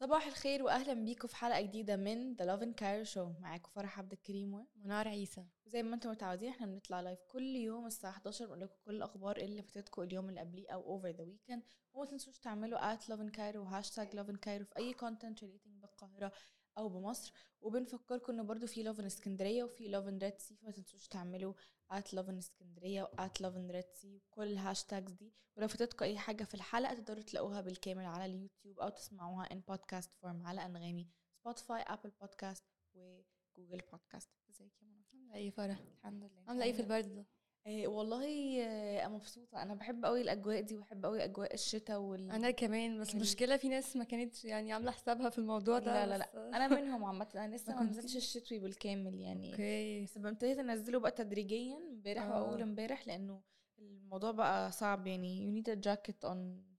صباح الخير واهلا بيكم في حلقة جديدة من The Love in Cairo Show معاكم فرح عبد الكريم ومنار عيسى. وزي ما أنتم متعودين إحنا بنطلع live كل يوم الساعة 11 بنقول لكم كل الأخبار اللي فاتتكم اليوم اللي قبليه أو over the weekend وما تنسوش تعملوا at Love in Cairo وهاشتاج Love in Cairo في أي content relating بالقاهره أو بمصر وبنفكركم إنه برضو في Love in اسكندرية وفي Love in Red Sea فما تنسوش تعملوا at Love in اسكندرية و at Love in Red Sea وكل ال hashtags دي. ولو فاتتكم أي حاجة في الحلقة تقدروا تلاقوها بالكامل على اليوتيوب أو تسمعوها in podcast form على أنغامي Spotify Apple Podcasts و Google Podcasts ازيك يا منى عاملة إيه فرح؟ الحمد لله. عاملة إيه في البرد ده؟ إيه والله آه، مبسوطة. أنا بحب قوي الأجواء دي وبحب قوي أجواء الشتاء وال أنا كمان بس ال- المشكلة في ناس ما كانتش يعني عاملة حسابها في الموضوع ده لا لا بس- لا أنا منهم عامة. أنا لسه ما كنت- نزلش الشتوي بالكامل يعني. Okay. بس ابتديت أنزله بقى تدريجيا امبارح آه. وأول امبارح لأنه الموضوع بقى صعب يعني. You need a jacket on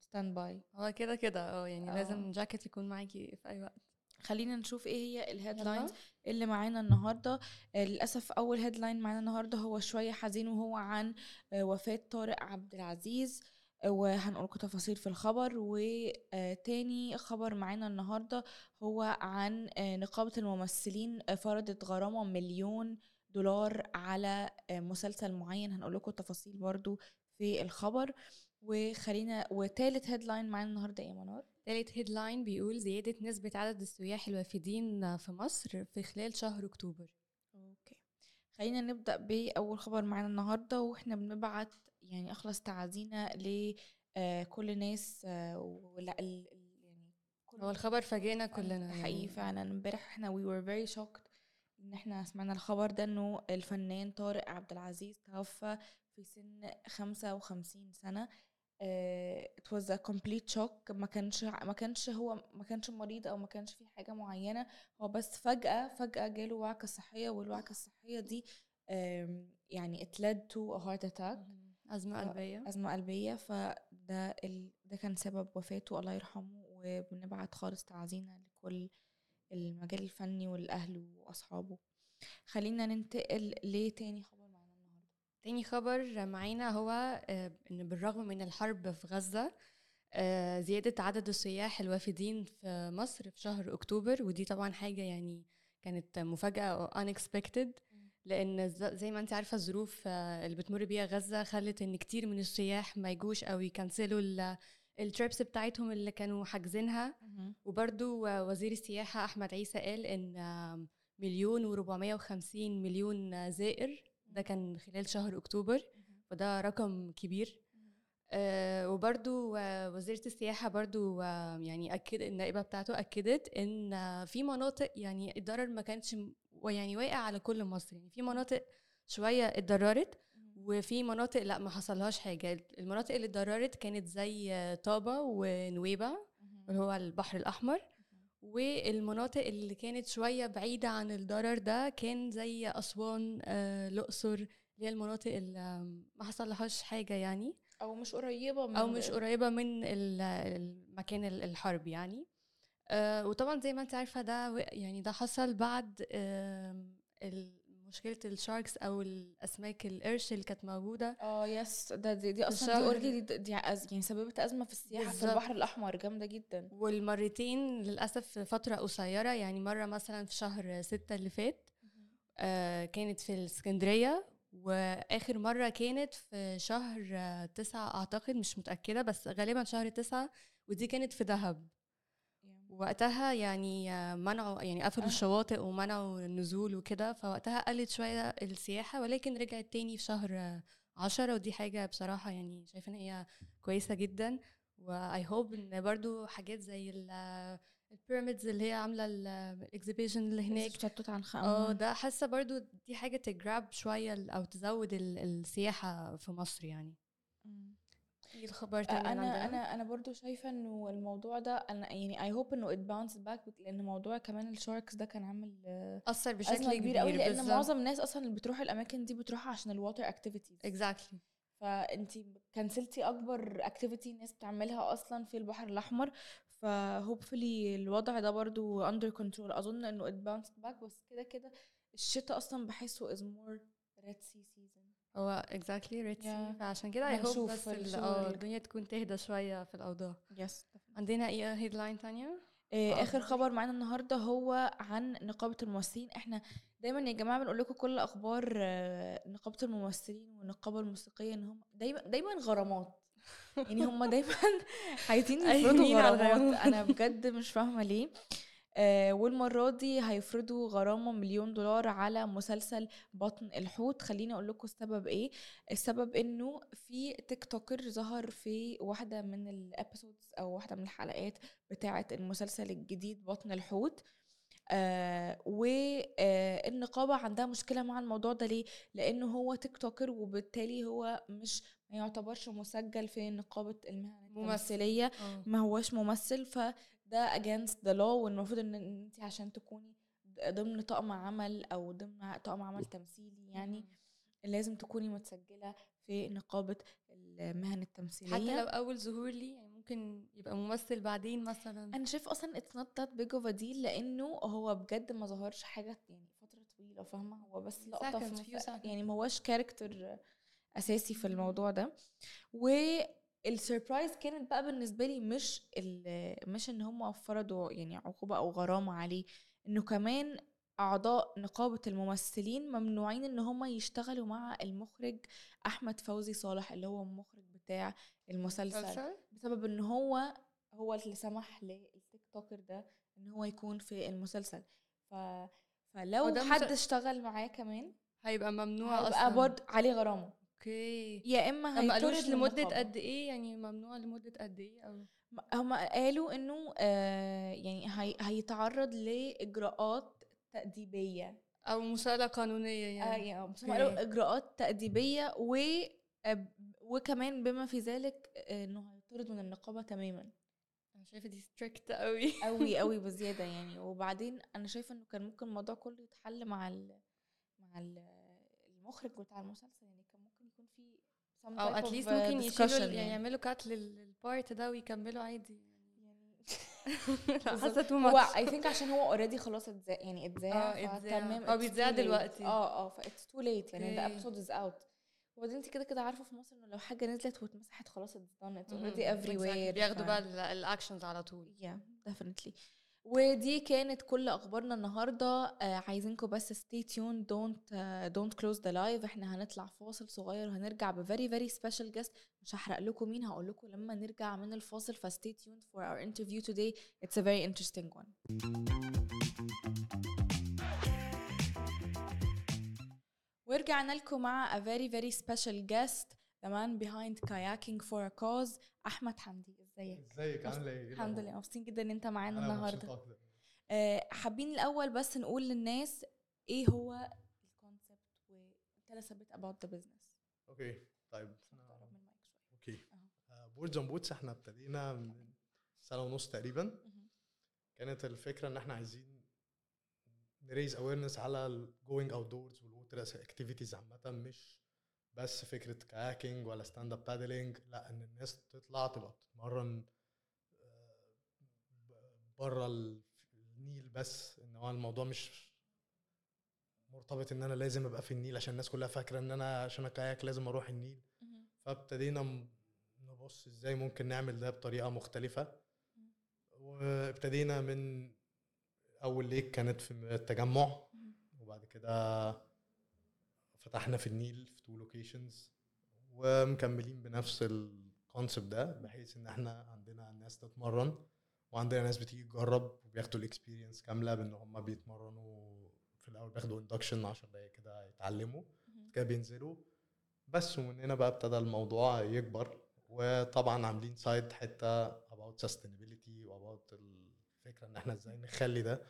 standby. هو كده كده. آه يعني آه. لازم جاكيت يكون معاكي في أي وقت. خلينا نشوف إيه هي ال headlines. اللي معانا النهارده. آه، للأسف أول headline معانا النهارده هو شوية حزين وهو عن آه، وفاة طارق عبد العزيز. آه، وهنقول لكم تفاصيل في الخبر. وتاني خبر معانا النهارده هو عن نقابة الممثلين فرضت غرامة مليون دولار على مسلسل معين. هنقول لكم التفاصيل برضو في الخبر. وخلينا وتالت headline معانا النهارده إيه يا منار تالت headline بيقول زيادة نسبة عدد السياح الوافدين في مصر في خلال شهر أكتوبر. Okay. خلينا نبدأ بأول خبر معانا النهاردة وإحنا بنبعت يعني أخلص تعازينا لكل الناس آه، ولا ال- ال- يعني كل هو الخبر فاجئنا كلنا حقيقي يعني. فعلا. امبارح إحنا we were very shocked إن إحنا سمعنا الخبر ده إنه الفنان طارق عبد العزيز توفى في سن خمسة وخمسين سنة. آه، it was a complete shock. ما كانش ما كانش هو ما كانش مريض أو ما كانش في حاجة معينة. هو بس فجأة فجأة جاله وعكة صحية والوعكة الصحية دي يعني it led to a heart attack. مهم. أزمة قلبية. أزمة قلبية. فده ال... ده كان سبب وفاته. الله يرحمه. وبنبعت خالص تعزينا لكل المجال الفني والأهل وأصحابه. خلينا ننتقل لتاني خبر. تاني خبر معانا هو آه، إن بالرغم من الحرب في غزة آه، زيادة عدد السياح الوافدين في مصر في شهر أكتوبر ودي طبعا حاجة يعني كانت مفاجأة أو unexpected لأن ز- زي ما أنت عارفة الظروف آه، اللي بتمر بيها غزة خلت إن كتير من السياح ما يجوش أو يكنسلوا التريبس بتاعتهم اللي كانوا حاجزينها. وبرضو وزير السياحة أحمد عيسى قال آم، مليون وربعمية وخمسين مليون زائر ده كان خلال شهر أكتوبر وده رقم كبير. آه وبرضو آه، وزيرة السياحة برضو آه يعني أكد النائبة بتاعته أكدت إن في مناطق يعني الضرر ما كانش يعني واقع على كل مصر. يعني في مناطق شوية اتضررت وفي مناطق لأ ما حصلهاش حاجة. المناطق اللي اتضررت كانت زي طابة ونويبع اللي هو البحر الأحمر. والمناطق اللي كانت شوية بعيدة عن الضرر ده كان زي أسوان آه، الأقصر اللي هي المناطق اللي ما حصلهاش حاجة يعني. أو مش قريبة من أو مش قريبة من ال- المكان ال- الحرب يعني. آه، وطبعا زي ما أنت عارفة ده يعني ده حصل بعد آم، مشكلة ال sharks أو الأسماك القرش اللي كانت موجودة. آه yes ده دي, دي أصلا دي already دي, دي يعني سببت أزمة في السياحة في بالظبط. البحر الأحمر جامدة جدا. والمرتين للأسف في فترة قصيرة يعني مرة مثلا في شهر ستة اللي فات آه، كانت في الإسكندرية وآخر مرة كانت في شهر تسعة أعتقد مش متأكدة بس غالبا شهر تسعة ودي كانت في دهب. وقتها يعني آه، منعوا يعني قفلوا آه. الشواطئ ومنعوا النزول وكده فوقتها قلت شوية السياحة ولكن رجعت تاني في شهر آه، عشرة ودي حاجة بصراحة يعني شايفة إن هي كويسة جدا واي هوب إن برضو حاجات زي البيراميدز اللي هي عاملة ال exhibition اللي هناك عنخ آه ده حاسة برضو دي حاجة ت grab شوية أو تزود ال- السياحة في مصر يعني. إيه الخبر تاني اللي أنا؟ أنا أنا برضو شايفة إنه الموضوع ده أنا يعني I hope إنه it bounce back لأن موضوع كمان ال sharks ده كان عامل آه، أثر بشكل كبير قوي لأن بالظبط. معظم الناس أصلا اللي بتروح الأماكن دي بتروح عشان ال water activities exactly فانت cancel تي أكبر activity الناس بتعملها أصلا في البحر الأحمر ف hopefully الوضع ده برضو under control أظن إنه it bounced back بس كده كده الشتاء أصلا بحسه more red sea season هو exactly Red Sea. فعشان كده hope هنشوف بس اللي- الدنيا تكون تهدى شوية في الأوضاع yes عندنا إيه headline تانية؟ آه، آخر؟ خبر معانا النهارده هو عن نقابة الممثلين إحنا دايما يا جماعة بنقول لكم كل أخبار آه، نقابة الممثلين والنقابة الموسيقية إن هم دايما دايما غرامات يعني هم دايما عايزين يفرضوا قايمين على غرامات. أنا بجد مش فاهمة ليه آه والمرة دي هيفرضوا غرامة مليون دولار على مسلسل بطن الحوت. خليني أقول لكم السبب إيه. السبب إنه في تيك توكر ظهر في واحدة من الابيسودز أو واحدة من الحلقات بتاعة المسلسل الجديد بطن الحوت. آه والنقابة عندها مشكلة مع الموضوع ده ليه؟ لأنه هو TikToker وبالتالي هو مش ما يعتبرش مسجل في نقابة المهن ممثل. التمثيلية. آه. ما هوش ممثل. فده against the law والمفروض إن انت عشان تكوني ضمن طقم عمل أو ضمن طقم عمل تمثيلي يعني لازم تكوني متسجلة في نقابة المهن التمثيلية. حتى لو أول ظهور لي يعني ممكن يبقى ممثل بعدين مثلا. أنا شايف أصلا it's not that big of deal لأنه هو بجد ما ظهرش حاجة يعني فترة طويلة فاهمة؟ هو بس لقطة في. يعني ما هوش character أساسي في الموضوع ده. والسربرايز كانت بقى بالنسبة لي مش مش إن هم فرضوا يعني عقوبة أو غرامة عليه إنه كمان أعضاء نقابة الممثلين ممنوعين إن هم يشتغلوا مع المخرج أحمد فوزي صالح اللي هو المخرج بتاع المسلسل. مسلسل؟ بسبب إن هو هو اللي سمح للتيك توكر ده إن هو يكون في المسلسل. ف فلو حد اشتغل معاه كمان هيبقى ممنوع هيبقى أصلا. برضه عليه غرامة. أوكي. يا إما طب للنقابة. قد إيه؟ يعني ممنوع لمدة قد إيه؟ أو هم قالوا إنه آه يعني هي هيتعرض لإجراءات تأديبية. أو مسألة قانونية آه يعني يعني بس هم قالوا. إجراءات تأديبية و آه، وكمان بما في ذلك آه، إنه هيطرد من النقابة تماما. أنا شايفة دي strict قوي قوي قوي بزيادة يعني. وبعدين أنا شايفة إنه كان ممكن الموضوع كله يتحل مع ال مع ال المخرج بتاع المسلسل يعني كان ممكن يكون في أو at least ممكن يشيلوا discussion ال- يعني يعملوا cut لل part ده ويكملوا عادي يعني حاسة too هو. I think عشان هو already خلاص اتذاع يعني اتذاع آه، اتذاع. فتمام آه، بيتذاع. دلوقتي. آه آه ف it's too late يعني okay. ال episode is out وبعدين انت كده كده عارفة في مصر إنه لو حاجة نزلت واتمسحت خلاص it's done it's. already everywhere بياخدوا بقى الاكشنز على طول yeah definitely ودي كانت كل اخبارنا النهارده آه عايزينكم بس tuned don't uh, don't close the live إحنا هنطلع فاصل صغير وهنرجع ب very very special guest مش هحرق لكم مين هقول لكم لما نرجع من الفاصل ف stay tuned for our interview today it's a very interesting one ورجعنا لكم مع a very very special guest the man behind kayaking for a cause احمد حمدي ازيك ازيك عاملة إيه؟ إيه الحمد؟ لله مبسوطين جدا إن أنت معانا النهارده. آه، حابين الأول بس نقول للناس إيه هو ال concept و tell us a bit about the business okay طيب. okay أهو. Boards and Boats إحنا ابتدينا من سنة ونص تقريبا. كانت الفكرة إن إحنا عايزين ن raise awareness على ال going outdoors وال water activities عامة مش بس فكرة kayaking ولا stand up paddling لا إن الناس تطلع تبقى تتمرن بره النيل بس إن هو الموضوع مش مرتبط إن أنا لازم أبقى في النيل عشان الناس كلها فاكرة إن أنا عشان أ kayak لازم أروح النيل. فابتدينا نبص إزاي ممكن نعمل ده بطريقة مختلفة وابتدينا من أول lake كانت في التجمع. وبعد كده فتحنا في النيل في two locations ومكملين بنفس ال concept ده بحيث إن إحنا عندنا ناس تتمرن وعندنا ناس بتيجي تجرب وبياخدوا ال experience كاملة بإن هم بيتمرنوا في الأول بياخدوا induction 10 دقايق كده يتعلموا. كده بينزلوا. بس ومن هنا بقى ابتدى الموضوع يكبر. وطبعا عاملين side حتة about sustainability و about الفكرة إن إحنا إزاي نخلي ده.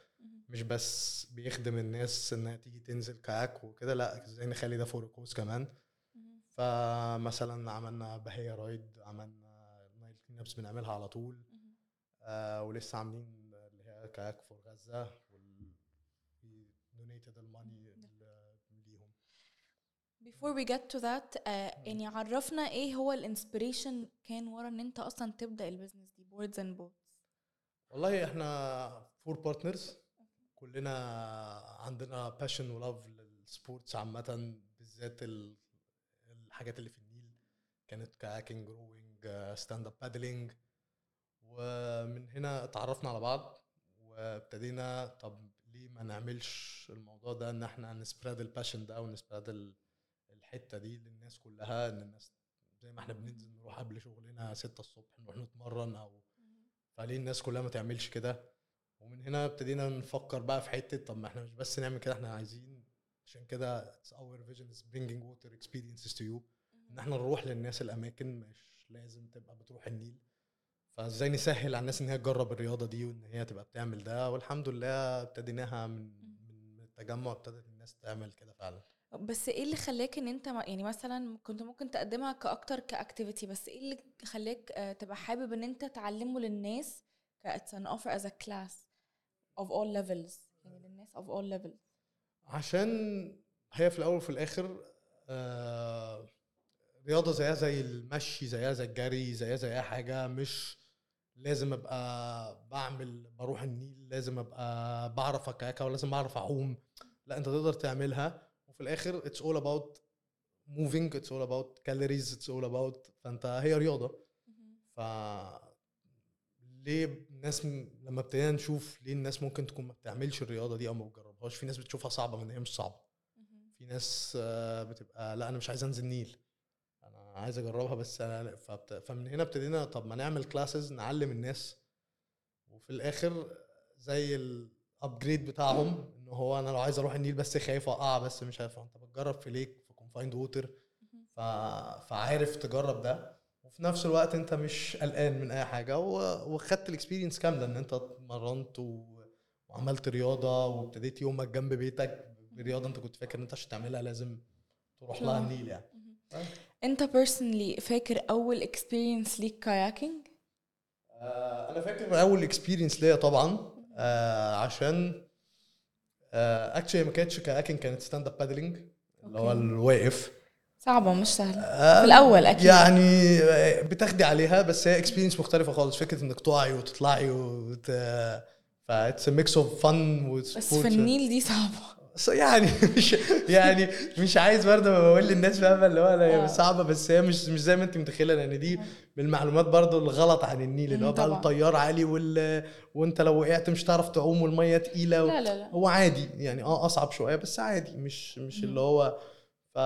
مش بس بيخدم الناس إنها تيجي تنزل kayak وكده لأ إزاي نخلي ده for cause كمان. فمثلا عملنا بهية ride عملنا Nile clean ups بنعملها على طول. آه ولسه عاملين اللي هي kayak for غزة donated ال money ليهم before we get to that آه يعني عرفنا إيه هو ال inspiration كان ورا إن أنت أصلا تبدأ ال business دي boards and boats والله إحنا four partners كلنا عندنا passion و love لل sports عامة بالذات ال- الحاجات اللي في النيل. كانت kayaking rowing stand up paddling ومن هنا اتعرفنا على بعض وابتدينا طب ليه ما نعملش الموضوع ده ان إحنا ن spread ال passion ده ون spread ال- الحتة دي للناس كلها ان الناس زي ما إحنا بننزل نروح قبل شغلنا ستة الصبح نروح نتمرن أو فليه الناس كلها ما تعملش كده؟ ومن هنا ابتدينا نفكر بقى في حتة طب ما إحنا مش بس نعمل كده إحنا عايزين عشان كده our vision is bringing water experiences to you. إن إحنا نروح للناس الأماكن مش لازم تبقى بتروح النيل. فازاي نسهل على الناس إن هي تجرب الرياضة دي وإن هي تبقى بتعمل ده؟ والحمد لله ابتديناها من من التجمع ابتدت الناس تعمل كده فعلا. بس إيه اللي خلاك إن أنت يعني مثلا كنت ممكن تقدمها كأكتر كأكتيفيتي بس إيه اللي خلاك آه، تبقى حابب إن أنت تعلمه للناس ك it's an offer as a class of all levels يعني للناس of all levels. عشان هي في الأول وفي الآخر آه رياضة زيها زي المشي زيها زي الجري زيها زي أي حاجة مش لازم أبقى بعمل بروح النيل لازم أبقى بعرف أ kayak ولازم بعرف أعوم. لا أنت تقدر تعملها. وفي الآخر it's all about moving it's all about calories it's all about فأنت هي رياضة. ف ليه الناس م- لما ابتدينا نشوف ليه الناس ممكن تكون ما بتعملش الرياضة دي أو ما بتجربهاش في ناس بتشوفها صعبة من هي مش صعبه في ناس آه، بتبقى لا أنا مش عايز أنزل نيل أنا عايز أجربها بس أنا فبت... فمن هنا ابتدينا طب ما نعمل classes نعلم الناس. وفي الآخر زي ال upgrade بتاعهم ان هو أنا لو عايز أروح النيل بس خايف أقع بس مش عارف أنت بتجرب في lake في confined water ف... فعارف تجرب ده. وفي نفس الوقت أنت مش قلقان من أي حاجة. و... وخدت ال experience كاملة إن أنت اتمرنت و... وعملت رياضة وابتديت يومك جنب بيتك. برياضه أنت كنت فاكر إن أنت عشان تعملها لازم تروح لها آه. النيل يعني. أنت personally فاكر أول experience ليك kayaking آه، أنا فاكر أول experience ليا طبعا آه، عشان actually ما كانتش كأكن كانت stand up paddling اللي هو. الواقف. صعبة مش سهلة. آه، في الأول أكيد. يعني آه، بتاخدي عليها بس هي experience مختلفة خالص. فكرة إنك تقعي وتطلعي وت... ف it's mix of fun بس في النيل دي صعبة. بس يعني مش يعني مش عايز برضه بقول للناس فاهمة اللي هو آه. هي صعبة بس هي مش مش زي ما انت متخيلة لأن دي من المعلومات برضه الغلط عن النيل اللي هو بقى. التيار عالي وال وانت لو وقعت مش هتعرف تعوم والمية تقيلة و... لا لا لا هو عادي يعني آه أصعب شوية بس عادي مش مش اللي هو ف...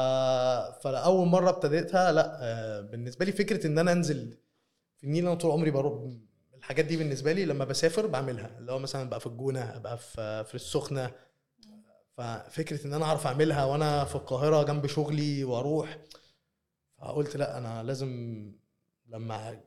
فاول مرة ابتديتها لا آه، بالنسبة لي فكرة إن أنا أنزل في النيل أنا طول عمري بروح الحاجات دي بالنسبة لي لما بسافر بعملها اللي هو مثلا ابقى في الجونة ابقى في في السخنة ففكرة إن أنا أعرف أعملها وأنا في القاهرة جنب شغلي وأروح فقلت لأ أنا لازم لما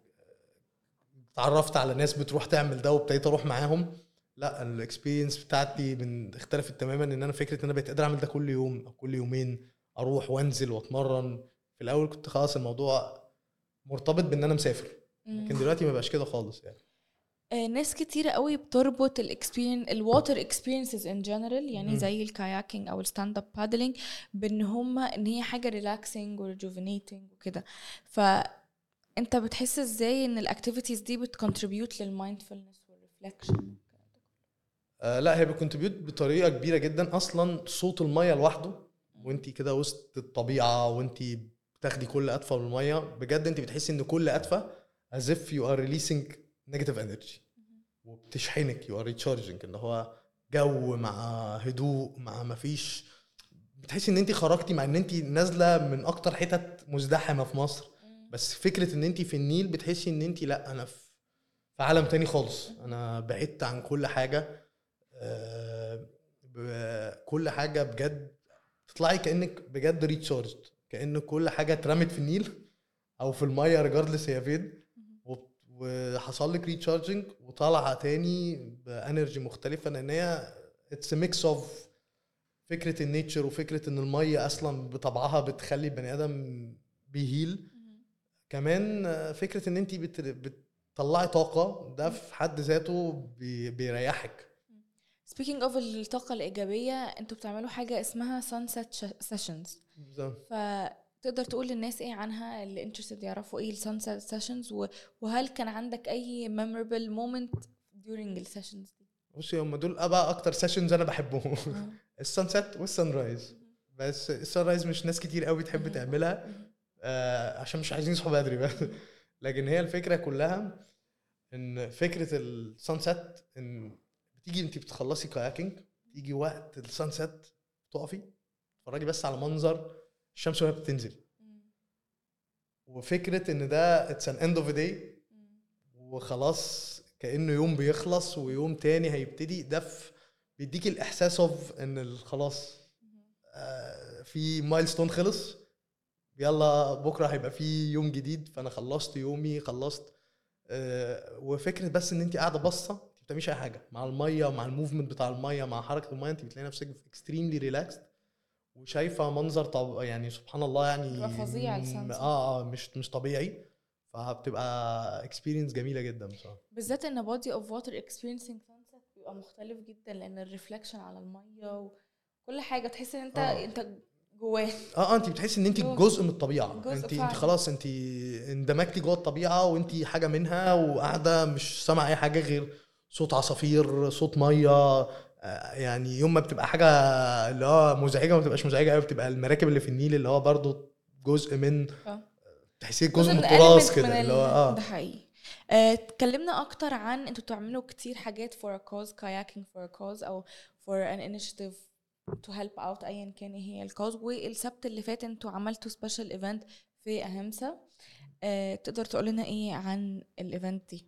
اتعرفت على ناس بتروح تعمل ده وابتديت أروح معاهم لأ الاكسبيرينس بتاعتي من اختلفت تماما إن أنا فكرة إن أنا بقيت قادر أعمل ده كل يوم أو كل يومين أروح وأنزل وأتمرن. في الأول كنت خلاص الموضوع مرتبط بإن أنا مسافر لكن دلوقتي ما بقاش كده خالص يعني. ناس كتيرة قوي بتربط ال experience ال water experiences in general يعني مم. زي ال kayaking أو ال stand up paddling بإن هما إن هي حاجة relaxing و rejuvenating وكده. فانت بتحس إزاي إن ال activities دي بت contribute لل mindfulness وال reflection آه لا هي بتكونتريبيوت بطريقة كبيرة جدا. أصلا صوت المية لوحده وانت كده وسط الطبيعة وانت بتاخدي كل قطفة من المية بجد انت بتحسي إن كل قطفة as if you are releasing negative energy. وبتشحنك. You are recharging. اللي هو جو مع هدوء مع ما فيش. بتحسي إن انت خرجتي مع إن انت نازلة من أكتر حتت مزدحمة في مصر. بس فكرة إن انت في النيل بتحسي إن انت لأ أنا في في عالم تاني خالص. أنا بعدت عن كل حاجة. آه، كل حاجة بجد. تطلعي كأنك بجد recharged كأن كل حاجة اترمت في النيل أو في المية regardless هي فين. وحصل لك recharging وطالعه تاني ب energy مختلفة لأن هي it's mix of فكرة ال nature وفكرة إن المية أصلا بطبعها بتخلي البني آدم بي heal. كمان فكرة إن أنت بت... بتطلعي طاقة ده في حد ذاته بي... بيريحك. speaking of الطاقة الإيجابية أنتوا بتعملوا حاجة اسمها sunset sessions فتقدر تقول للناس إيه عنها اللي interested يعرفوا إيه ال sunset sessions وهل كان عندك أي memorable moment during ال sessions دي؟ بصي هم دول بقى أكتر sessions أنا بحبهم. آه. ال sunset وال sunrise بس ال sunrise مش ناس كتير قوي تحب. تعملها. آه عشان مش عايزين يصحوا بدري بس لكن هي الفكرة كلها إن فكرة ال sunset إن بتيجي انت بتخلصي kayaking تيجي وقت ال sunset تقفي تتفرجي بس على منظر الشمس وهي بتنزل. وفكرة إن ده it's an end of day. وخلاص كأنه يوم بيخلص ويوم تاني هيبتدي ده بيديك الإحساس of إن خلاص. آه، في milestone خلص يلا بكرة هيبقى في يوم جديد فأنا خلصت يومي خلصت آه، وفكرة بس إن انت قاعدة باصة ما بتعمليش أي حاجة مع المية مع ال movement بتاع المية مع حركة المية انت بتلاقي نفسك extremely relaxed وشايفة منظر طب يعني سبحان الله يعني فظيع. آه آه مش مش طبيعي فبتبقى experience جميلة جدا بصراحة بالذات إن body of water experiencing sunset بيبقى مختلف جدا لأن الريفلكشن على المية وكل حاجة تحس إن أنت آه. أنت جواه آه آه انت بتحسي إن انت. جزء من الطبيعة جزء انت انت فعلا. خلاص انت اندمجتي جوه الطبيعة وانت حاجة منها وقاعدة مش سامعة أي حاجة غير صوت عصافير صوت مية يعني يوم ما بتبقى حاجة اللي هو مزعجة ما بتبقاش مزعجة قوي بتبقى المراكب اللي في النيل اللي هو برضو جزء من آه. تحسيه جزء من التراث كده ال- اللي هو آه. ده حقيقي. آه، اتكلمنا أكتر عن أنتوا بتعملوا كتير حاجات for a cause kayaking for a cause أو for an initiative to help out ايا كان إيه هي ال cause والسبت اللي فات أنتوا عملتوا special event في اهمسا آه، تقدر تقول لنا إيه عن ال event دي؟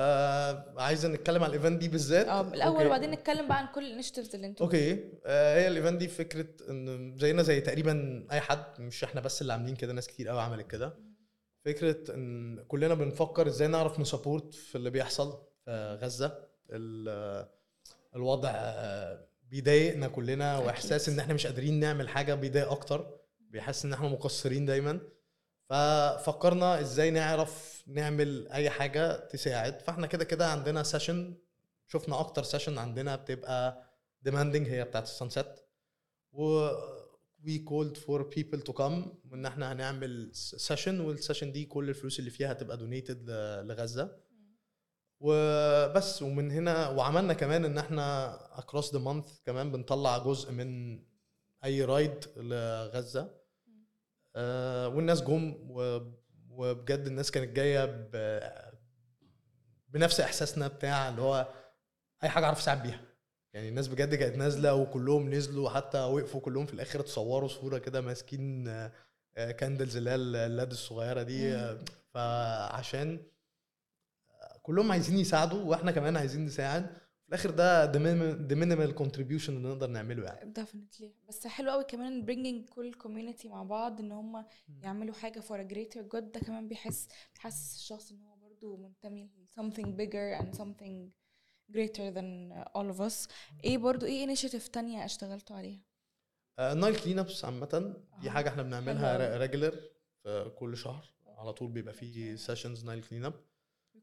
آه عايزة نتكلم على ال event دي بالذات؟ آه الأول. وبعدين نتكلم بقى عن كل ال initiatives اللي أنتوا okay. آه هي ال event دي فكرة إن زينا زي تقريبا أي حد مش إحنا بس اللي عاملين كده ناس كتير قوي عملت كده. فكرة إن كلنا بنفكر إزاي نعرف ن support في اللي بيحصل في غزة. ال- الوضع بيضايقنا كلنا. وإحساس إن إحنا مش قادرين نعمل حاجة بيضايق أكتر. بيحس إن إحنا مقصرين دايما. ففكرنا إزاي نعرف نعمل أي حاجة تساعد. فإحنا كده كده عندنا session شفنا أكتر session عندنا بتبقى demanding هي بتاعت ال sunset و we called for people to come وإن إحنا هنعمل session وال session دي كل الفلوس اللي فيها هتبقى donated لغزة. وبس ومن هنا وعملنا كمان إن إحنا across the month كمان بنطلع جزء من أي ride لغزة. والناس جم وبجد الناس كانت جاية بنفس إحساسنا بتاع اللي هو أي حاجة أعرف اساعد بيها. يعني الناس بجد كانت نازلة وكلهم نزلوا حتى وقفوا كلهم في الآخر اتصوروا صورة كده ماسكين كاندلز اللي هي اللاد الصغيرة دي. آه، فعشان كلهم عايزين يساعدوا وإحنا كمان عايزين نساعد. في الآخر ده the minimal contribution اللي نقدر نعمله يعني. Definitely. بس حلو قوي كمان bringing كل community مع بعض إن هم يعملوا حاجة for a greater good. ده كمان بيحس بيحسس الشخص إن هو برضو منتمي ل something bigger and something greater than all of us. إيه برضو إيه initiative تانية اشتغلتوا عليها؟ ال Nile clean ups عامة دي آه، حاجة إحنا بنعملها. regular في كل شهر. على طول بيبقى فيه sessions Nile clean up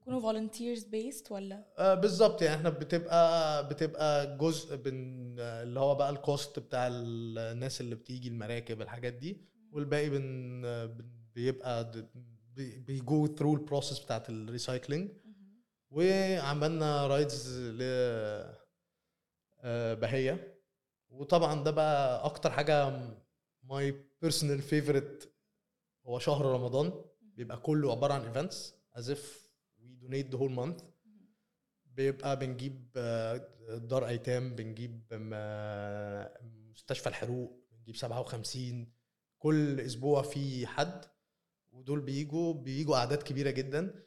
بيكونوا volunteers based ولا؟ آه بالظبط. يعني إحنا بتبقى بتبقى جزء من آه، اللي هو بقى ال cost بتاع الناس اللي بتيجي المراكب الحاجات دي. والباقي بن آه، بيبقى بي go through ال process بتاعت ال recycling وعملنا rides ل آه، بهية. وطبعا ده بقى أكتر حاجة my personal favorite هو شهر رمضان. بيبقى كله عبارة عن events as if we donate the whole month بيبقى بنجيب آه، دار أيتام بنجيب م- مستشفى الحروق بنجيب 57 كل أسبوع في حد. ودول بيجوا بيجوا أعداد كبيرة جدا.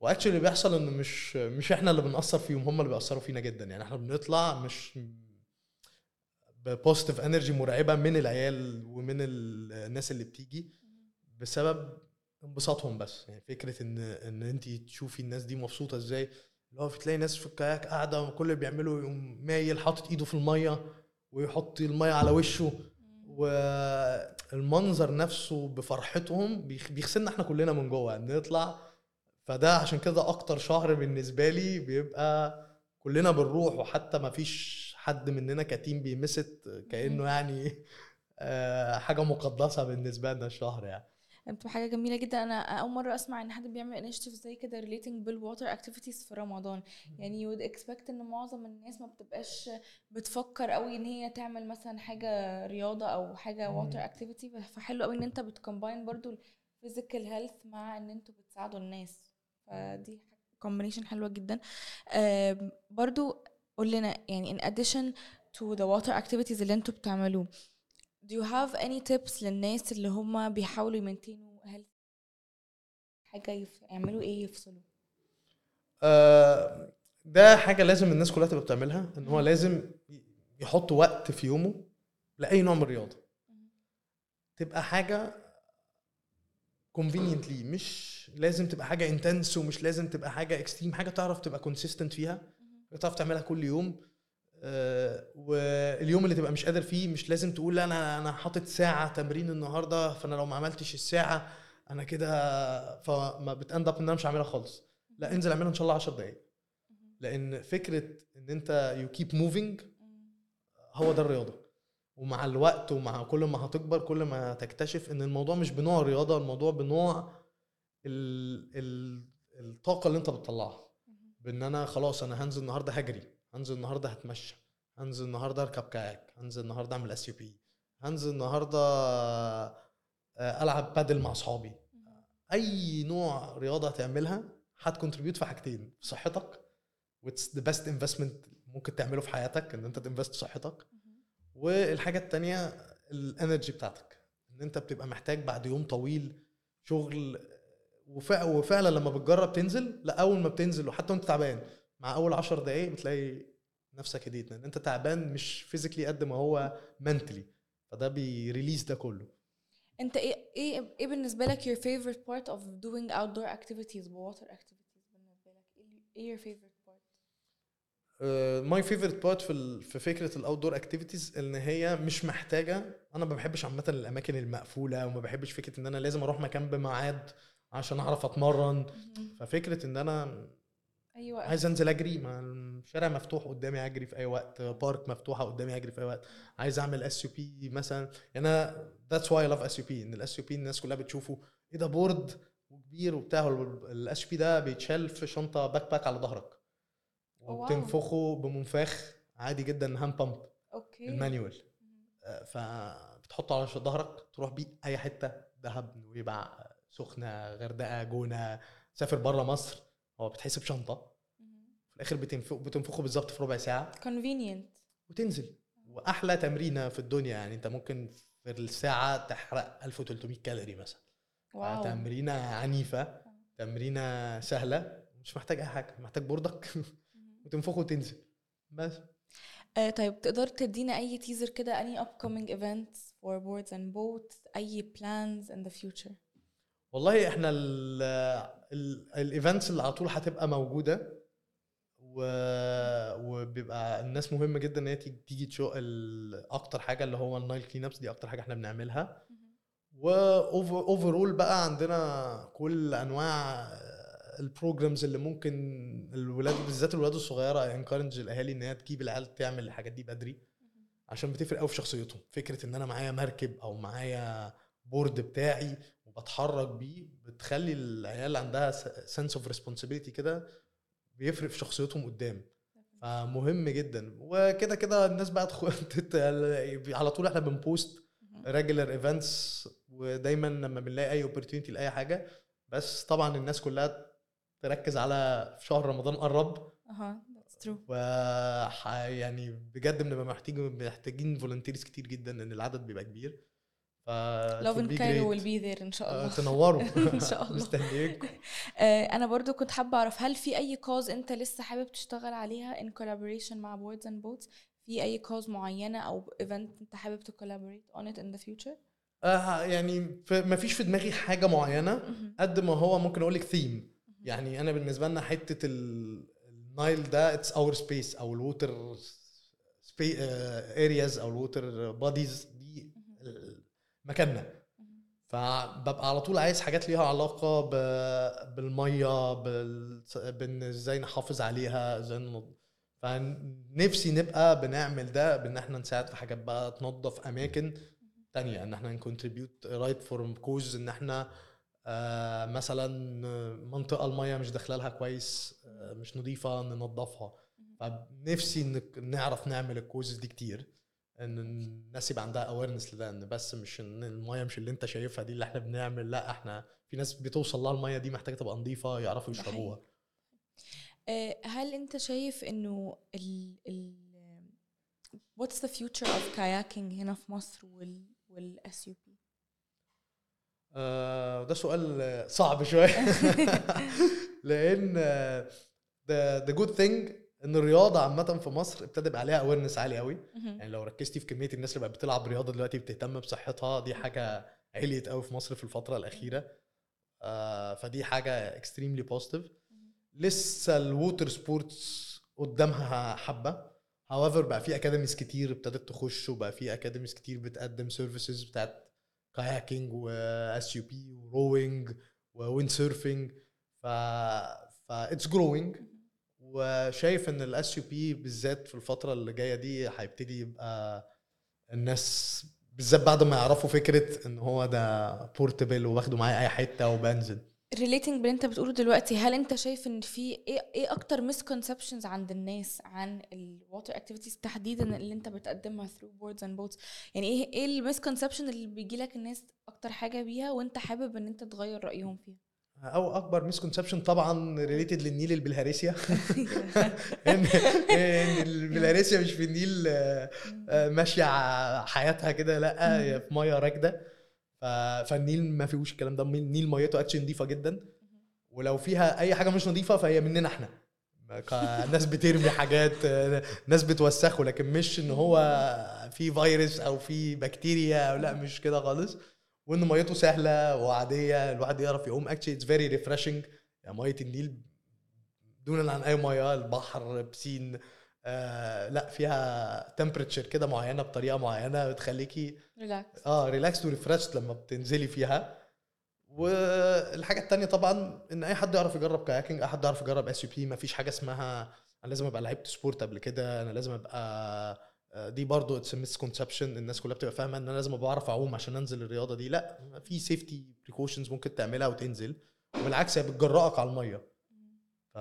و actually اللي بيحصل ان مش مش إحنا اللي بنأثر فيهم هم اللي بيأثروا فينا جدا. يعني إحنا بنطلع مش ب positive energy مرعبة من العيال ومن ال- الناس اللي بتيجي. بسبب انبساطهم بس. يعني فكرة إن إن انت تشوفي الناس دي مبسوطة إزاي اللي هو تلاقي ناس في ال kayak قاعدة وكل اللي بيعمله يقوم مايل حاطط إيده في المية ويحط المية على وشه. والمنظر نفسه بفرحتهم بيغسلنا إحنا كلنا من جوه. نطلع فده عشان كده أكتر شهر بالنسبة لي بيبقى كلنا بنروح وحتى ما فيش حد مننا ك team بي miss it كأنه يعني آه، حاجة مقدسة بالنسبة لنا الشهر يعني. بتبقى حاجة جميلة جدا. أنا أول مرة أسمع إن حد بيعمل initiative زي كده relating بال water activities في رمضان. يعني you'd expect إن معظم الناس ما بتبقاش بتفكر قوي إن هي تعمل مثلا حاجة رياضة أو حاجة. water activity فحلو قوي إن أنت بت combine برضو ال physical health مع إن أنتوا بتساعدوا الناس. فدي combination حلوة جدا. برضو قول لنا يعني in addition to the water activities اللي أنتوا بتعملوه do you have any tips للناس اللي هم بيحاولوا ي maintain وا health حاجة يف- يعملوا إيه يفصلوا؟ آه، ده حاجة لازم الناس كلها تبقى بتعملها إن هو لازم يحط وقت في يومه لأي نوع من الرياضة. تبقى حاجة convenient ليه مش لازم تبقى حاجة intense ومش لازم تبقى حاجة extreme حاجة تعرف تبقى consistent فيها تعرف تعملها كل يوم. واليوم اللي تبقى مش قادر فيه مش لازم تقول لا أنا أنا حاطط ساعة تمرين النهارده فأنا لو ما عملتش الساعة أنا كده فما بت end up إن أنا مش هعملها خالص. لا انزل اعملها إن شاء الله 10 دقايق. لأن فكرة إن أنت you keep moving هو ده الرياضة. ومع الوقت ومع كل ما هتكبر كل ما تكتشف إن الموضوع مش بنوع الرياضة الموضوع بنوع ال ال الطاقة اللي أنت بتطلعها. بإن أنا خلاص أنا هنزل النهارده هجري. هنزل النهارده هتمشى هنزل النهارده اركب kayak هنزل النهارده اعمل SUP هنزل النهارده آه، ألعب بادل مع أصحابي. أي نوع رياضة هتعملها هت contribute في حاجتين في صحتك what's the best investment ممكن تعمله في حياتك إن أنت ت invest في صحتك. والحاجة التانية ال energy بتاعتك إن أنت بتبقى محتاج بعد يوم طويل شغل وفع وفعلا لما بتجرب تنزل لا اول ما بتنزل وحتى وأنت تعبان مع أول عشر دقايق بتلاقي نفسك هديت لأن أنت تعبان مش physically قد ما هو mentally فده بي release ده كله. أنت إيه إيه إيه بالنسبة لك your favorite part of doing outdoor activities water activities بالنسبة لك؟ إيه إيه your favorite part my favorite part في في فكرة ال outdoor activities إن هي مش محتاجة. أنا ما بحبش عامة الأماكن المقفولة وما بحبش فكرة إن أنا لازم أروح مكان بميعاد عشان أعرف أتمرن. ففكرة إن أنا أيوه. عايز أنزل أجري؟ ما الشارع مفتوح قدامي أجري في أي وقت. park مفتوحة قدامي أجري في أي وقت. عايز أعمل SUP مثلا. يعني أنا that's why I love SUP إن ال SUP الناس كلها بتشوفه. إيه ده board وكبير وبتاع. ال SUP ده بيتشال في شنطة backpack على ظهرك. وبتنفخه بمنفاخ عادي جدا hand pump okay. ال manual. آه، فبتحطه على ظهرك تروح بيه أي حتة. دهب نويبع سخنة غردقة جونة سافر بره مصر. هو بتحسب شنطه في الآخر بتنفخ بتنفخه بالظبط في ربع ساعة. Convenient. وتنزل. وأحلى تمرينة في الدنيا يعني أنت ممكن في الساعة تحرق 1300 كالوري مثلا. واو. تمرينة عنيفة تمرينة سهلة مش محتاج أي حاجة محتاج بوردك. وتنفخه وتنزل. بس. آه طيب تقدر تدينا أي تيزر كده any upcoming events for boards and boats أي plans in the future والله إحنا ال events اللي على طول هتبقى موجودة و... وبيبقى الناس مهمه جدا إن هي تيجي ال- أكتر حاجة اللي هو ال Nile clean ups دي أكتر حاجة إحنا بنعملها. و overall بقى عندنا كل أنواع ال programs اللي ممكن الولاد بالذات الولاد الصغيرة encouraging الأهالي إن هي تجيب العيال تعمل الحاجات دي بدري. عشان بتفرق قوي في شخصيتهم. فكرة إن أنا معايا مركب أو معايا board بتاعي وبتحرك بيه بتخلي العيال عندها sense of responsibility كده بيفرق في شخصيتهم قدام. فمهم جدا. وكده كده الناس بقى على طول إحنا بن post regular events ودايما لما بنلاقي أي opportunity لأي حاجة. بس طبعا الناس كلها تركز على في شهر رمضان قرب. أها that's true. و يعني بجد بنبقى محتاجين محتاجين volunteers كتير جدا لأن العدد بيبقى كبير. ف love and Cairo will be there إن شاء الله. تنوروا. إن شاء الله. مستنيينكم آه، أنا برضو كنت حابة أعرف هل في أي cause أنت لسه حابب تشتغل عليها in collaboration مع boards and boats في أي cause معينة أو event أنت حابب on it in the future آه يعني ما فيش في دماغي حاجة معينة قد ما هو ممكن أقول لك ثيم يعني أنا بالنسبة لنا حتة ال- ال Nile ده it's our space أو ال water areas أو ال water bodies دي مكاننا. فببقى على طول عايز حاجات ليها علاقة بالمية بال- بإن إزاي نحافظ عليها إزاي فنفسي نبقى بنعمل ده بإن إحنا نساعد في حاجات بقى تنظف أماكن تانية إن إحنا ن contribute right for cause إن إحنا آه مثلا منطقة المية مش داخله لها كويس آه مش نظيفة ننظفها. فنفسي نعرف نعمل ال causes دي كتير. إن الناس يبقى عندها awareness لده إن بس مش إن المية مش اللي أنت شايفها دي اللي إحنا بنعمل لأ إحنا في ناس بتوصل لها المية دي محتاجة تبقى نظيفة يعرفوا يشربوها. آه، هل أنت شايف إنه ال ال what's the future of kayaking هنا في مصر وال وال SUP آه ده سؤال صعب شوية. لأن the good thing إن الرياضة عامة في مصر ابتدى يبقى عليها awareness عالي قوي يعني لو ركزتي في كمية الناس اللي بقت بتلعب رياضة دلوقتي بتهتم بصحتها دي حاجة عليت قوي في مصر في الفترة الأخيرة. آه فدي حاجة extremely positive لسه ال water sports قدامها حبة. However بقى في academies كتير ابتدت تخش وبقى في academies كتير بتقدم services بتاعت kayaking و SUP و rowing و wind surfing ف ف it's growing وشايف إن ال SUP بالذات في الفترة اللي جاية دي هيبتدي يبقى الناس بالذات بعد ما يعرفوا فكرة إن هو ده portable واخده معايا أي حتة وبنزل. Relating باللي أنت بتقوله دلوقتي هل أنت شايف إن في إيه إيه أكتر misconceptions عند الناس عن ال water activities تحديدا اللي أنت بتقدمها through boards and boats يعني إيه إيه ال misconception اللي بيجي لك الناس أكتر حاجة بيها وأنت حابب إن أنت تغير رأيهم فيها؟ أو أكبر misconception طبعا related للنيل البلهارسيا ان إن البلهارسيا مش في النيل آه، آه، ماشية حياتها كده لأ هي في مية راكدة. فالنيل ما فيهوش الكلام ده. النيل ميته اكشن نظيفة جدا. ولو فيها أي حاجة مش نظيفة فهي مننا إحنا. ناس بترمي حاجات آه، ناس بتوسخه لكن مش إن هو في فيروس أو في بكتيريا أو لأ مش كده خالص. وإن ميته سهلة وعادية الواحد يعرف يقوم actually it's very refreshing مية النيل دونا عن اي مية البحر بسين آه لا فيها temperature كده معينة بطريقة معينة بتخليكي relaxed آه relaxed و refreshed لما بتنزلي فيها. والحاجة التانية طبعا إن أي حد يعرف يجرب kayaking أي حد يعرف يجرب SUP مفيش حاجة اسمها أنا لازم أبقى لعبت sport قبل كده أنا لازم أبقى دي برضو it's misconception الناس كلها بتبقى فاهمة إن أنا لازم أبقى بعرف أعوم عشان أنزل الرياضة دي. لا في safety precautions ممكن تعملها وتنزل. وبالعكس هي بتجرأك على المية. ف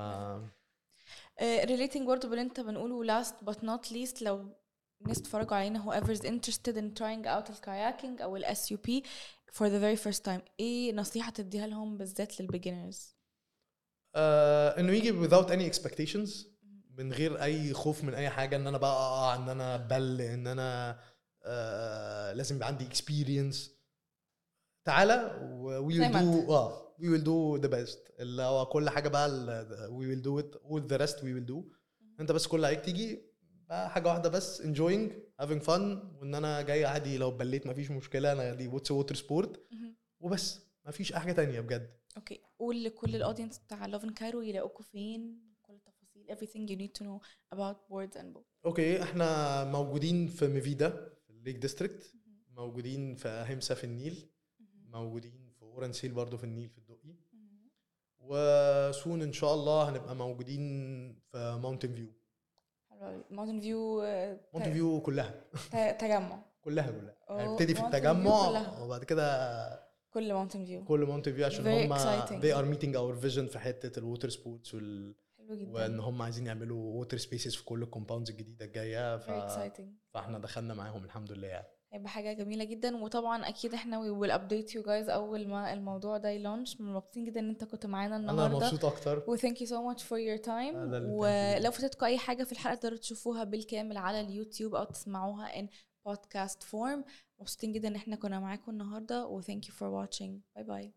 relating برضه باللي أنت بنقوله last but not least لو الناس بتتفرجوا علينا whoever is interested in trying out ال kayaking أو ال SUP for the very first time إيه نصيحة تديها لهم بالذات لل beginners آه إنه يجي without any expectations. من غير أي خوف من أي حاجة إن أنا بقى اقع إن أنا بل إن أنا آه لازم يبقى عندي experience. تعالى we will do آه we will do the best اللي هو كل حاجة بقى we will do it all the rest we will do. أنت بس كل عليك تيجي بقى حاجة واحدة بس enjoying having fun وإن أنا جاي عادي لو بليت مفيش مشكلة أنا دي what's water sport وبس مفيش أي حاجة تانية بجد. Okay. قول لكل ال audience بتاع Love in Cairo يلاقوكوا فين؟ التفاصيل everything you need to know about boards and boats Okay إحنا موجودين في ميفيدا في ال lake district. موجودين في همسه في النيل. موجودين في اورنسيل برضو في النيل في الدقي. و soon إن شاء الله هنبقى موجودين في ماونتن فيو ماونتن فيو ماونتن فيو كلها. تجمع. كلها كلها. أوه، يعني في التجمع. وبعد كده كل ماونتن فيو كل ماونتن فيو عشان هم they are meeting our vision في حتة ال water sports وال... حلو جدا. وإن هم عايزين يعملوا water spaces في كل ال compounds الجديدة الجاية ف... فإحنا دخلنا معاهم الحمد لله يعني. هيبقى حاجة جميلة جدا. وطبعا أكيد إحنا we will update you guys أول ما الموضوع ده ي launch مبسوطين جدا إن أنت كنت معانا أنا النهاردة. مبسوط أكتر. و thank you so much for your time. أنا اللي thank ولو. فاتتكم أي حاجة في الحلقة تقدروا تشوفوها بالكامل على اليوتيوب أو تسمعوها in podcast form. مبسوطين جدا إن إحنا كنا معاكم النهاردة. و thank you for watching. باي باي